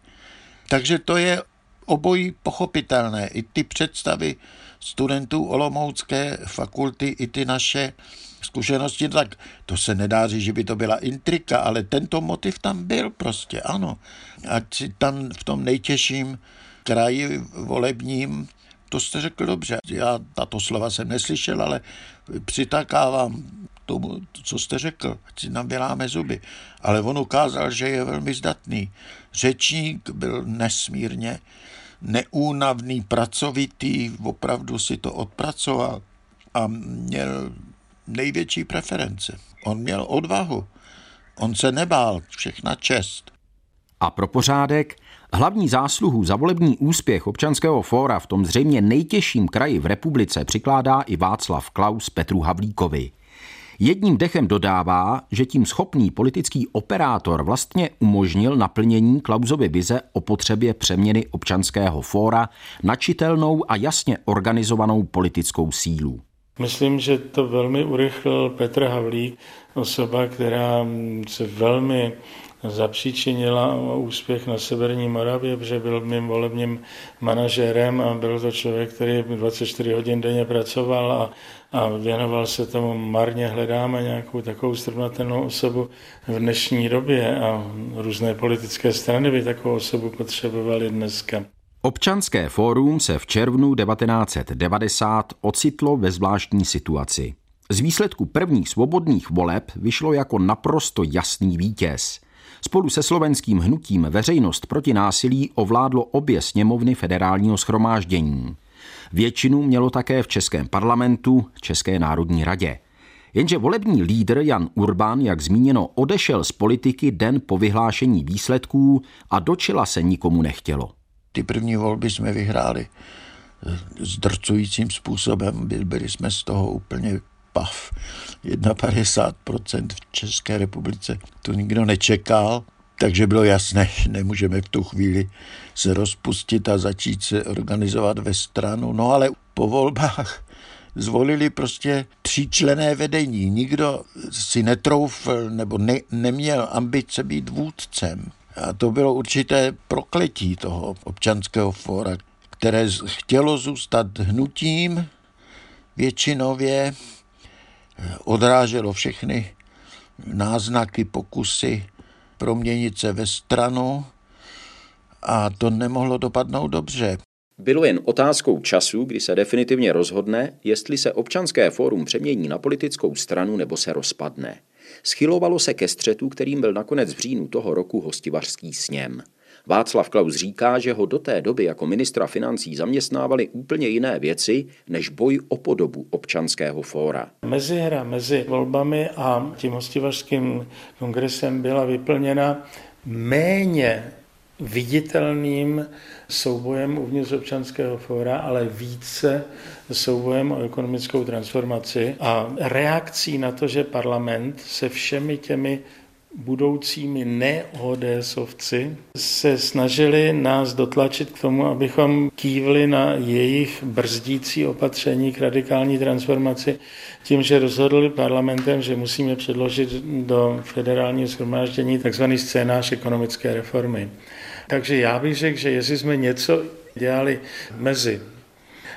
Takže to je obojí pochopitelné. I ty představy studentů Olomoucké fakulty, i ty naše zkušenosti, tak to se nedá říct, že by to byla intrika, ale tento motiv tam byl prostě, ano. Ať si tam v tom nejtěžším kraji volebním to jste řekl dobře. Já tato slova jsem neslyšel, ale přitakávám tomu, co jste řekl, ať si nám vyláme zuby. Ale on ukázal, že je velmi zdatný. Řečník byl nesmírně neúnavný, pracovitý, opravdu si to odpracoval a měl největší preference. On měl odvahu. On se nebál, všechna čest. A pro pořádek, Hlavní zásluhu za volební úspěch občanského fóra v tom zřejmě nejtěžším kraji v republice přikládá i Václav Klaus Petru Havlíkovi. Jedním dechem dodává, že tím schopný politický operátor vlastně umožnil naplnění Klausovy vize o potřebě přeměny občanského fóra na čitelnou a jasně organizovanou politickou sílu. Myslím, že to velmi urychlil Petr Havlík, osoba, která se velmi zapříčinila úspěch na Severní Moravě, protože byl mým volebním manažerem a byl to člověk, který 24 hodin denně pracoval a, a věnoval se tomu marně. Hledáme nějakou takovou srovnatelnou osobu v dnešní době a různé politické strany by takovou osobu potřebovaly dneska. Občanské fórum se v červnu 1990 ocitlo ve zvláštní situaci. Z výsledku prvních svobodných voleb vyšlo jako naprosto jasný vítěz. Spolu se slovenským hnutím Veřejnost proti násilí ovládlo obě sněmovny federálního schromáždění. Většinu mělo také v Českém parlamentu, České národní radě. Jenže volební lídr Jan Urbán, jak zmíněno, odešel z politiky den po vyhlášení výsledků a do čela se nikomu nechtělo. Ty první volby jsme vyhráli zdrcujícím způsobem. Byli jsme z toho úplně pav. 51% v České republice to nikdo nečekal, takže bylo jasné, že nemůžeme v tu chvíli se rozpustit a začít se organizovat ve stranu. No ale po volbách zvolili prostě tříčlené vedení. Nikdo si netroufl nebo ne, neměl ambice být vůdcem. A to bylo určité prokletí toho občanského fóra, které chtělo zůstat hnutím většinově, odráželo všechny náznaky, pokusy proměnit se ve stranu a to nemohlo dopadnout dobře. Bylo jen otázkou času, kdy se definitivně rozhodne, jestli se občanské fórum přemění na politickou stranu nebo se rozpadne. Schylovalo se ke střetu, kterým byl nakonec v říjnu toho roku hostivařský sněm. Václav Klaus říká, že ho do té doby jako ministra financí zaměstnávali úplně jiné věci než boj o podobu občanského fóra. Mezihra mezi volbami a tím hostivařským kongresem byla vyplněna méně viditelným soubojem uvnitř občanského fóra, ale více soubojem o ekonomickou transformaci a reakcí na to, že parlament se všemi těmi budoucími ne-ODSovci se snažili nás dotlačit k tomu, abychom kývli na jejich brzdící opatření k radikální transformaci tím, že rozhodli parlamentem, že musíme předložit do federálního shromáždění tzv. scénář ekonomické reformy. Takže já bych řekl, že jestli jsme něco dělali mezi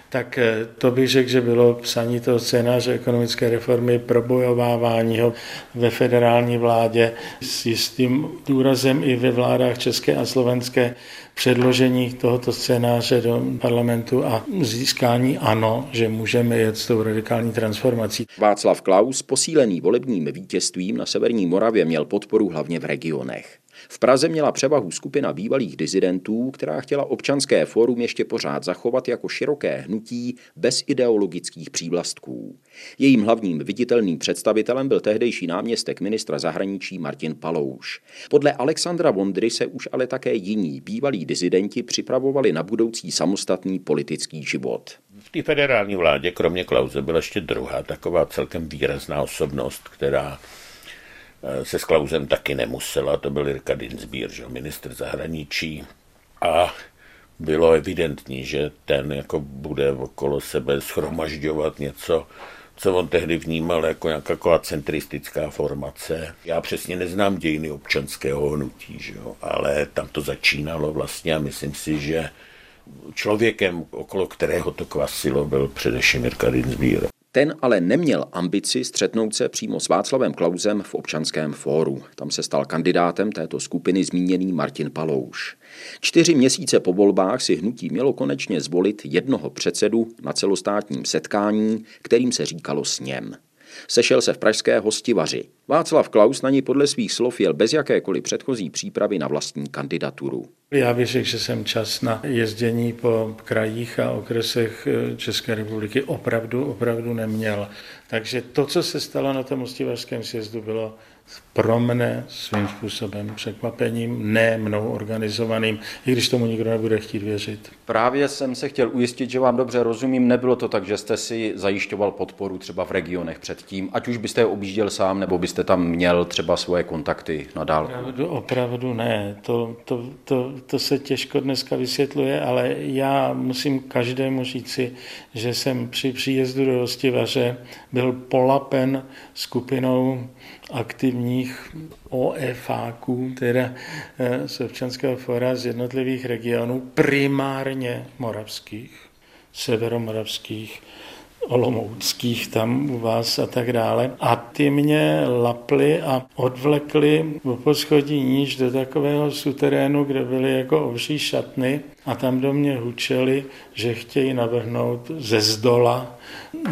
tak eh, to bych řekl, že bylo psaní toho scénáře ekonomické reformy, probojovávání ho ve federální vládě s jistým důrazem i ve vládách české a slovenské předložení tohoto scénáře do parlamentu a získání ano, že můžeme jet s tou radikální transformací. Václav Klaus, posílený volebním vítězstvím na Severní Moravě, měl podporu hlavně v regionech. V Praze měla převahu skupina bývalých dizidentů, která chtěla občanské fórum ještě pořád zachovat jako široké hnutí bez ideologických přívlastků. Jejím hlavním viditelným představitelem byl tehdejší náměstek ministra zahraničí Martin Palouš. Podle Alexandra Vondry se už ale také jiní bývalí dizidenti připravovali na budoucí samostatný politický život. V té federální vládě, kromě Klauze, byla ještě druhá taková celkem výrazná osobnost, která se s Klausem taky nemusela, to byl Jirka Dinsbír, že ministr zahraničí. A bylo evidentní, že ten jako bude okolo sebe schromažďovat něco, co on tehdy vnímal jako nějaká centristická formace. Já přesně neznám dějiny občanského hnutí, že jo? ale tam to začínalo vlastně a myslím si, že člověkem, okolo kterého to kvasilo, byl především Jirka Dinsbír. Ten ale neměl ambici střetnout se přímo s Václavem Klausem v občanském fóru. Tam se stal kandidátem této skupiny zmíněný Martin Palouš. Čtyři měsíce po volbách si hnutí mělo konečně zvolit jednoho předsedu na celostátním setkání, kterým se říkalo sněm. Sešel se v pražské hostivaři. Václav Klaus na ní podle svých slov jel bez jakékoliv předchozí přípravy na vlastní kandidaturu. Já bych řekl, že jsem čas na jezdění po krajích a okresech eh, České republiky opravdu, opravdu neměl. Takže to, co se stalo na tom hostivařském sjezdu, bylo pro mne svým způsobem překvapením, ne mnou organizovaným, i když tomu nikdo nebude chtít věřit. Právě jsem se chtěl ujistit, že vám dobře rozumím. Nebylo to tak, že jste si zajišťoval podporu třeba v regionech předtím, ať už byste je objížděl sám, nebo byste tam měl třeba svoje kontakty na dálku. Opravdu, opravdu ne. To, to, to, to se těžko dneska vysvětluje, ale já musím každému říci, že jsem při příjezdu do Rostivaře byl polapen skupinou aktivních OEFáků, teda eh, z občanského fora z jednotlivých regionů, primárně moravských, severomoravských, olomouckých tam u vás a tak dále. A ty mě laply a odvlekli v poschodí níž do takového suterénu, kde byly jako ovší šatny a tam do mě hučeli, že chtějí navrhnout ze zdola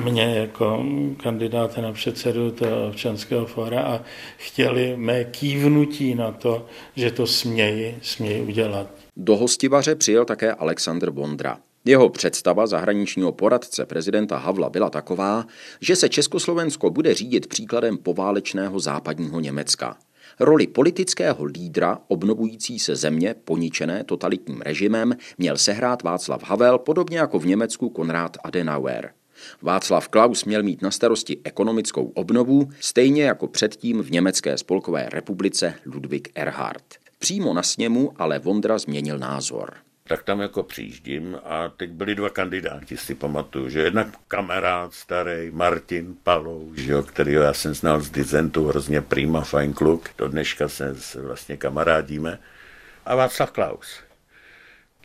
mě jako kandidáta na předsedu toho občanského fora a chtěli mé kývnutí na to, že to smějí, smějí udělat. Do hostivaře přijel také Aleksandr Bondra. Jeho představa zahraničního poradce prezidenta Havla byla taková, že se Československo bude řídit příkladem poválečného západního Německa. Roli politického lídra obnovující se země poničené totalitním režimem měl sehrát Václav Havel podobně jako v Německu Konrad Adenauer. Václav Klaus měl mít na starosti ekonomickou obnovu, stejně jako předtím v Německé spolkové republice Ludwig Erhard. Přímo na sněmu ale Vondra změnil názor tak tam jako přijíždím a teď byli dva kandidáti, si pamatuju, že jednak kamarád starý, Martin Palou, že jo, kterýho já jsem znal z Dizentu, hrozně prima, fajn kluk, do dneška se vlastně kamarádíme, a Václav Klaus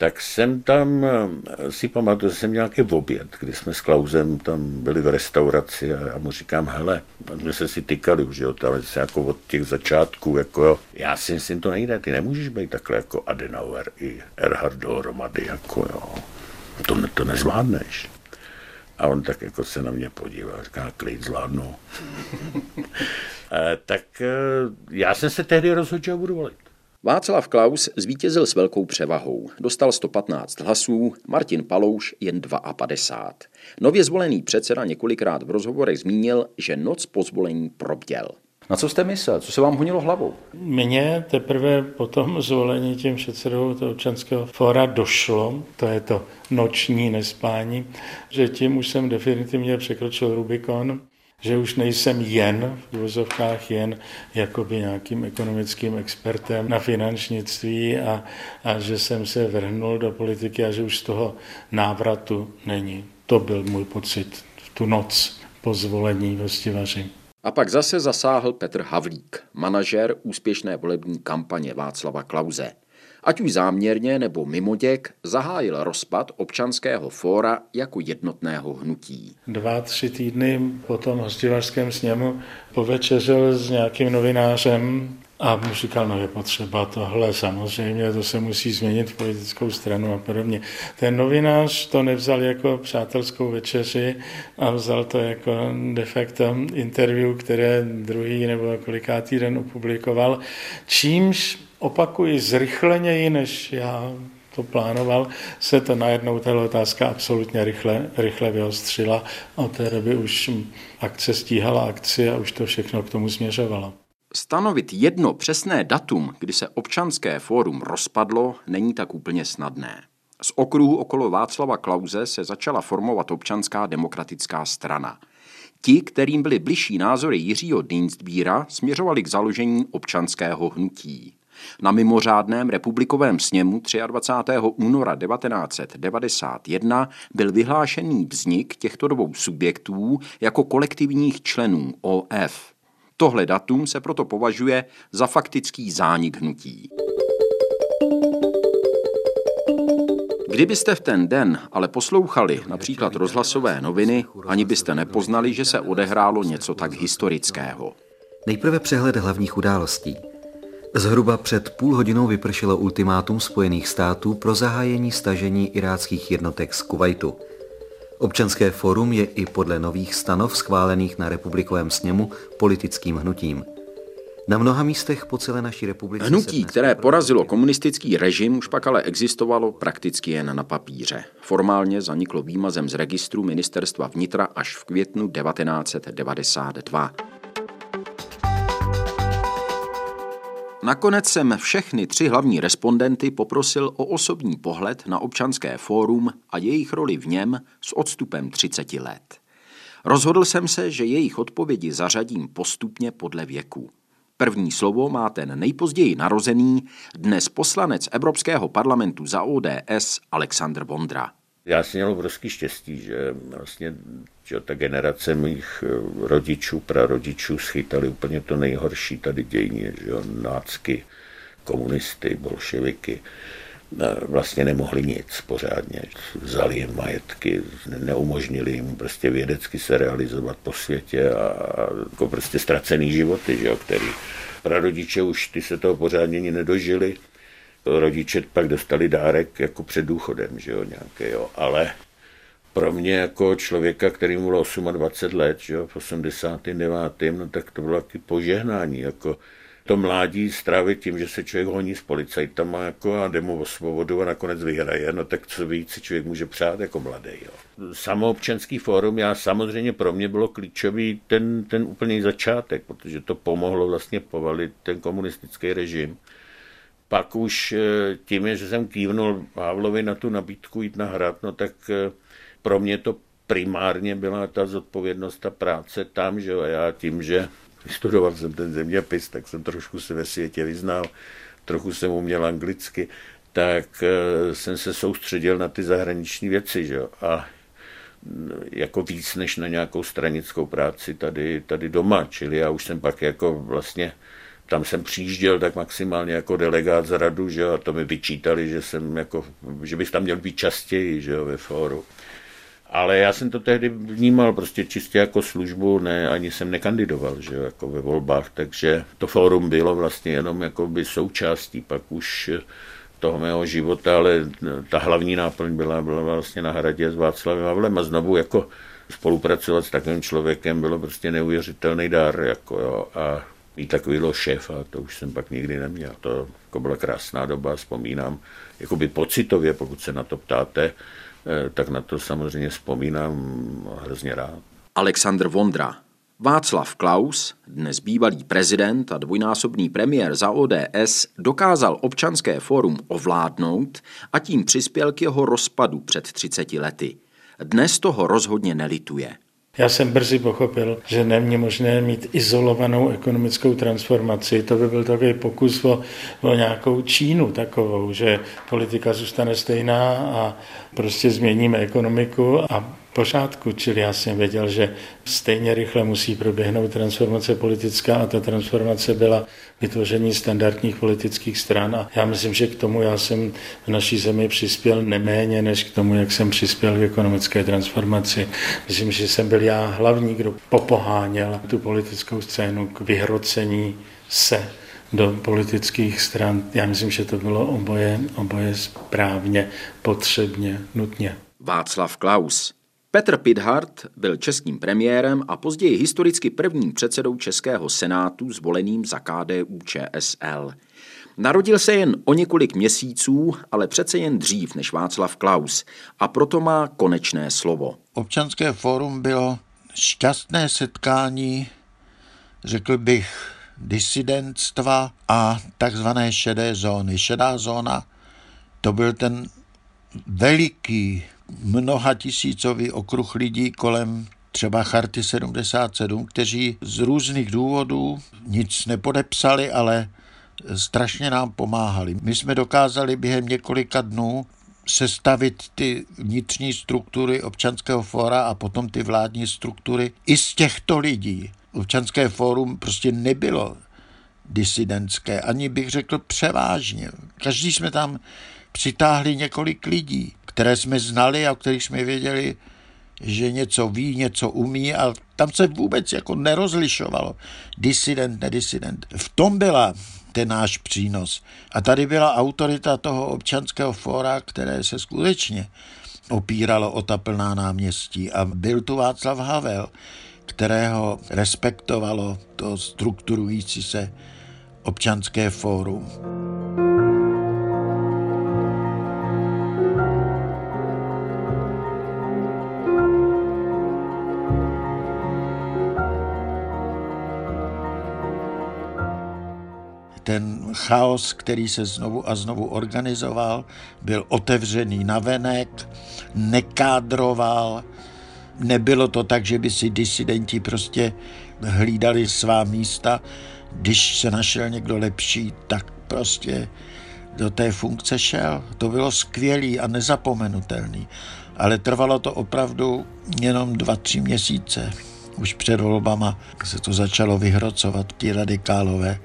tak jsem tam, eh, si pamatuju, že jsem měl nějaký oběd, kdy jsme s Klausem tam byli v restauraci a já mu říkám, hele, my se si tykali už, jo, tam se jako od těch začátků, jako jo, já si myslím, to nejde, ty nemůžeš být takhle jako Adenauer i Erhard dohromady, jako jo, to, ne, to nezvládneš. A on tak jako se na mě podíval, říká, klid zvládnu. e, tak e, já jsem se tehdy rozhodl, že ho budu volit. Václav Klaus zvítězil s velkou převahou. Dostal 115 hlasů, Martin Palouš jen 52. Nově zvolený předseda několikrát v rozhovorech zmínil, že noc po zvolení probděl. Na co jste myslel? Co se vám honilo hlavou? Mně teprve po tom zvolení tím předsedou toho občanského fóra došlo, to je to noční nespání, že tím už jsem definitivně překročil Rubikon že už nejsem jen, v úvozovkách jen, jakoby nějakým ekonomickým expertem na finančnictví a, a že jsem se vrhnul do politiky a že už z toho návratu není. To byl můj pocit v tu noc po zvolení hostivaři. A pak zase zasáhl Petr Havlík, manažer úspěšné volební kampaně Václava Klauze ať už záměrně nebo mimoděk, zahájil rozpad občanského fóra jako jednotného hnutí. Dva, tři týdny po tom hostivařském sněmu povečeřil s nějakým novinářem a mu říkal, no je potřeba tohle, samozřejmě, to se musí změnit v politickou stranu a podobně. Ten novinář to nevzal jako přátelskou večeři a vzal to jako de facto interview, které druhý nebo kolikátý den opublikoval, čímž opakuji zrychleněji, než já to plánoval, se to najednou tato otázka absolutně rychle, rychle vyostřila a od té doby už akce stíhala akci a už to všechno k tomu směřovalo. Stanovit jedno přesné datum, kdy se občanské fórum rozpadlo, není tak úplně snadné. Z okruhu okolo Václava Klauze se začala formovat občanská demokratická strana. Ti, kterým byly bližší názory Jiřího Dienstbíra, směřovali k založení občanského hnutí. Na mimořádném republikovém sněmu 23. února 1991 byl vyhlášený vznik těchto dvou subjektů jako kolektivních členů OF. Tohle datum se proto považuje za faktický zánik hnutí. Kdybyste v ten den ale poslouchali například rozhlasové noviny, ani byste nepoznali, že se odehrálo něco tak historického. Nejprve přehled hlavních událostí. Zhruba před půl hodinou vypršelo ultimátum Spojených států pro zahájení stažení iráckých jednotek z Kuwaitu. Občanské fórum je i podle nových stanov schválených na republikovém sněmu politickým hnutím. Na mnoha místech po celé naší republice... Hnutí, které porazilo komunistický režim, už pak ale existovalo prakticky jen na papíře. Formálně zaniklo výmazem z registru ministerstva vnitra až v květnu 1992. Nakonec jsem všechny tři hlavní respondenty poprosil o osobní pohled na občanské fórum a jejich roli v něm s odstupem 30 let. Rozhodl jsem se, že jejich odpovědi zařadím postupně podle věku. První slovo má ten nejpozději narozený, dnes poslanec Evropského parlamentu za ODS Aleksandr Vondra. Já jsem měl obrovský štěstí, že vlastně že ta generace mých eh, rodičů, prarodičů schytali úplně to nejhorší tady dějně, že jo, nácky, komunisty, bolševiky vlastně nemohli nic pořádně. Vzali jim majetky, neumožnili jim prostě vědecky se realizovat po světě a, jako prostě ztracený životy, že jo, který prarodiče už ty se toho pořádně ani nedožili rodiče pak dostali dárek jako před důchodem, že jo, nějaký, jo. Ale pro mě jako člověka, který mu bylo 28 let, že jo, v 89. no tak to bylo taky požehnání, jako to mládí strávit tím, že se člověk honí s policajtama jako a jde mu o svobodu a nakonec vyhraje, no tak co víc si člověk může přát jako mladý. Jo. Samoobčanský fórum, já samozřejmě pro mě bylo klíčový ten, ten úplný začátek, protože to pomohlo vlastně povalit ten komunistický režim. Pak už eh, tím, že jsem kývnul Pavlovi na tu nabídku jít na hrad, no tak eh, pro mě to primárně byla ta zodpovědnost, ta práce tam, že a já tím, že Vystudoval jsem ten zeměpis, tak jsem trošku se ve světě vyznal, trochu jsem uměl anglicky, tak eh, jsem se soustředil na ty zahraniční věci, že jo? A mm, jako víc než na nějakou stranickou práci tady, tady doma, čili já už jsem pak jako vlastně tam jsem přijížděl tak maximálně jako delegát z radu, že jo, a to mi vyčítali, že jsem jako, že bych tam měl být častěji, že jo, ve fóru. Ale já jsem to tehdy vnímal prostě čistě jako službu, ne, ani jsem nekandidoval, že jo, jako ve volbách, takže to fórum bylo vlastně jenom jako by součástí pak už toho mého života, ale ta hlavní náplň byla, byla vlastně na hradě s Václavem Havlem a znovu jako spolupracovat s takovým člověkem bylo prostě neuvěřitelný dar, jako jo, a mít takovýhle šéfa, to už jsem pak nikdy neměl. To jako byla krásná doba, vzpomínám, jakoby pocitově, pokud se na to ptáte, tak na to samozřejmě vzpomínám hrozně rád. Aleksandr Vondra, Václav Klaus, dnes bývalý prezident a dvojnásobný premiér za ODS, dokázal občanské fórum ovládnout a tím přispěl k jeho rozpadu před 30 lety. Dnes toho rozhodně nelituje. Já jsem brzy pochopil, že není možné mít izolovanou ekonomickou transformaci. To by byl takový pokus o, o nějakou Čínu takovou, že politika zůstane stejná a prostě změníme ekonomiku a pořádku, čili já jsem věděl, že stejně rychle musí proběhnout transformace politická a ta transformace byla vytvoření standardních politických stran a já myslím, že k tomu já jsem v naší zemi přispěl neméně, než k tomu, jak jsem přispěl k ekonomické transformaci. Myslím, že jsem byl já hlavní, kdo popoháněl tu politickou scénu k vyhrocení se do politických stran. Já myslím, že to bylo oboje, oboje správně, potřebně, nutně. Václav Klaus, Petr Pidhart byl českým premiérem a později historicky prvním předsedou Českého senátu zvoleným za KDU ČSL. Narodil se jen o několik měsíců, ale přece jen dřív než Václav Klaus a proto má konečné slovo. Občanské fórum bylo šťastné setkání, řekl bych, disidentstva a takzvané šedé zóny. Šedá zóna to byl ten veliký mnoha tisícový okruh lidí kolem třeba Charty 77, kteří z různých důvodů nic nepodepsali, ale strašně nám pomáhali. My jsme dokázali během několika dnů sestavit ty vnitřní struktury občanského fóra a potom ty vládní struktury i z těchto lidí. Občanské fórum prostě nebylo disidentské, ani bych řekl převážně. Každý jsme tam přitáhli několik lidí které jsme znali a o kterých jsme věděli, že něco ví, něco umí a tam se vůbec jako nerozlišovalo. Disident, nedisident. V tom byla ten náš přínos. A tady byla autorita toho občanského fóra, které se skutečně opíralo o ta plná náměstí. A byl tu Václav Havel, kterého respektovalo to strukturující se občanské fórum. Ten chaos, který se znovu a znovu organizoval, byl otevřený navenek, nekádroval, nebylo to tak, že by si disidenti prostě hlídali svá místa. Když se našel někdo lepší, tak prostě do té funkce šel. To bylo skvělý a nezapomenutelný. Ale trvalo to opravdu jenom dva, tři měsíce. Už před volbama se to začalo vyhrocovat, ti radikálové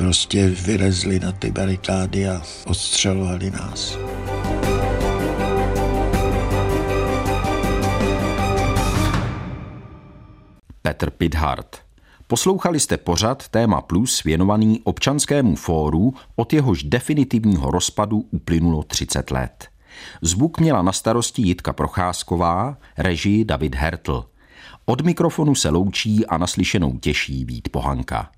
prostě vylezli na ty barikády a odstřelovali nás. Petr Pidhart. Poslouchali jste pořad Téma Plus věnovaný občanskému fóru, od jehož definitivního rozpadu uplynulo 30 let. Zvuk měla na starosti Jitka Procházková, režii David Hertl. Od mikrofonu se loučí a naslyšenou těší Vít Pohanka.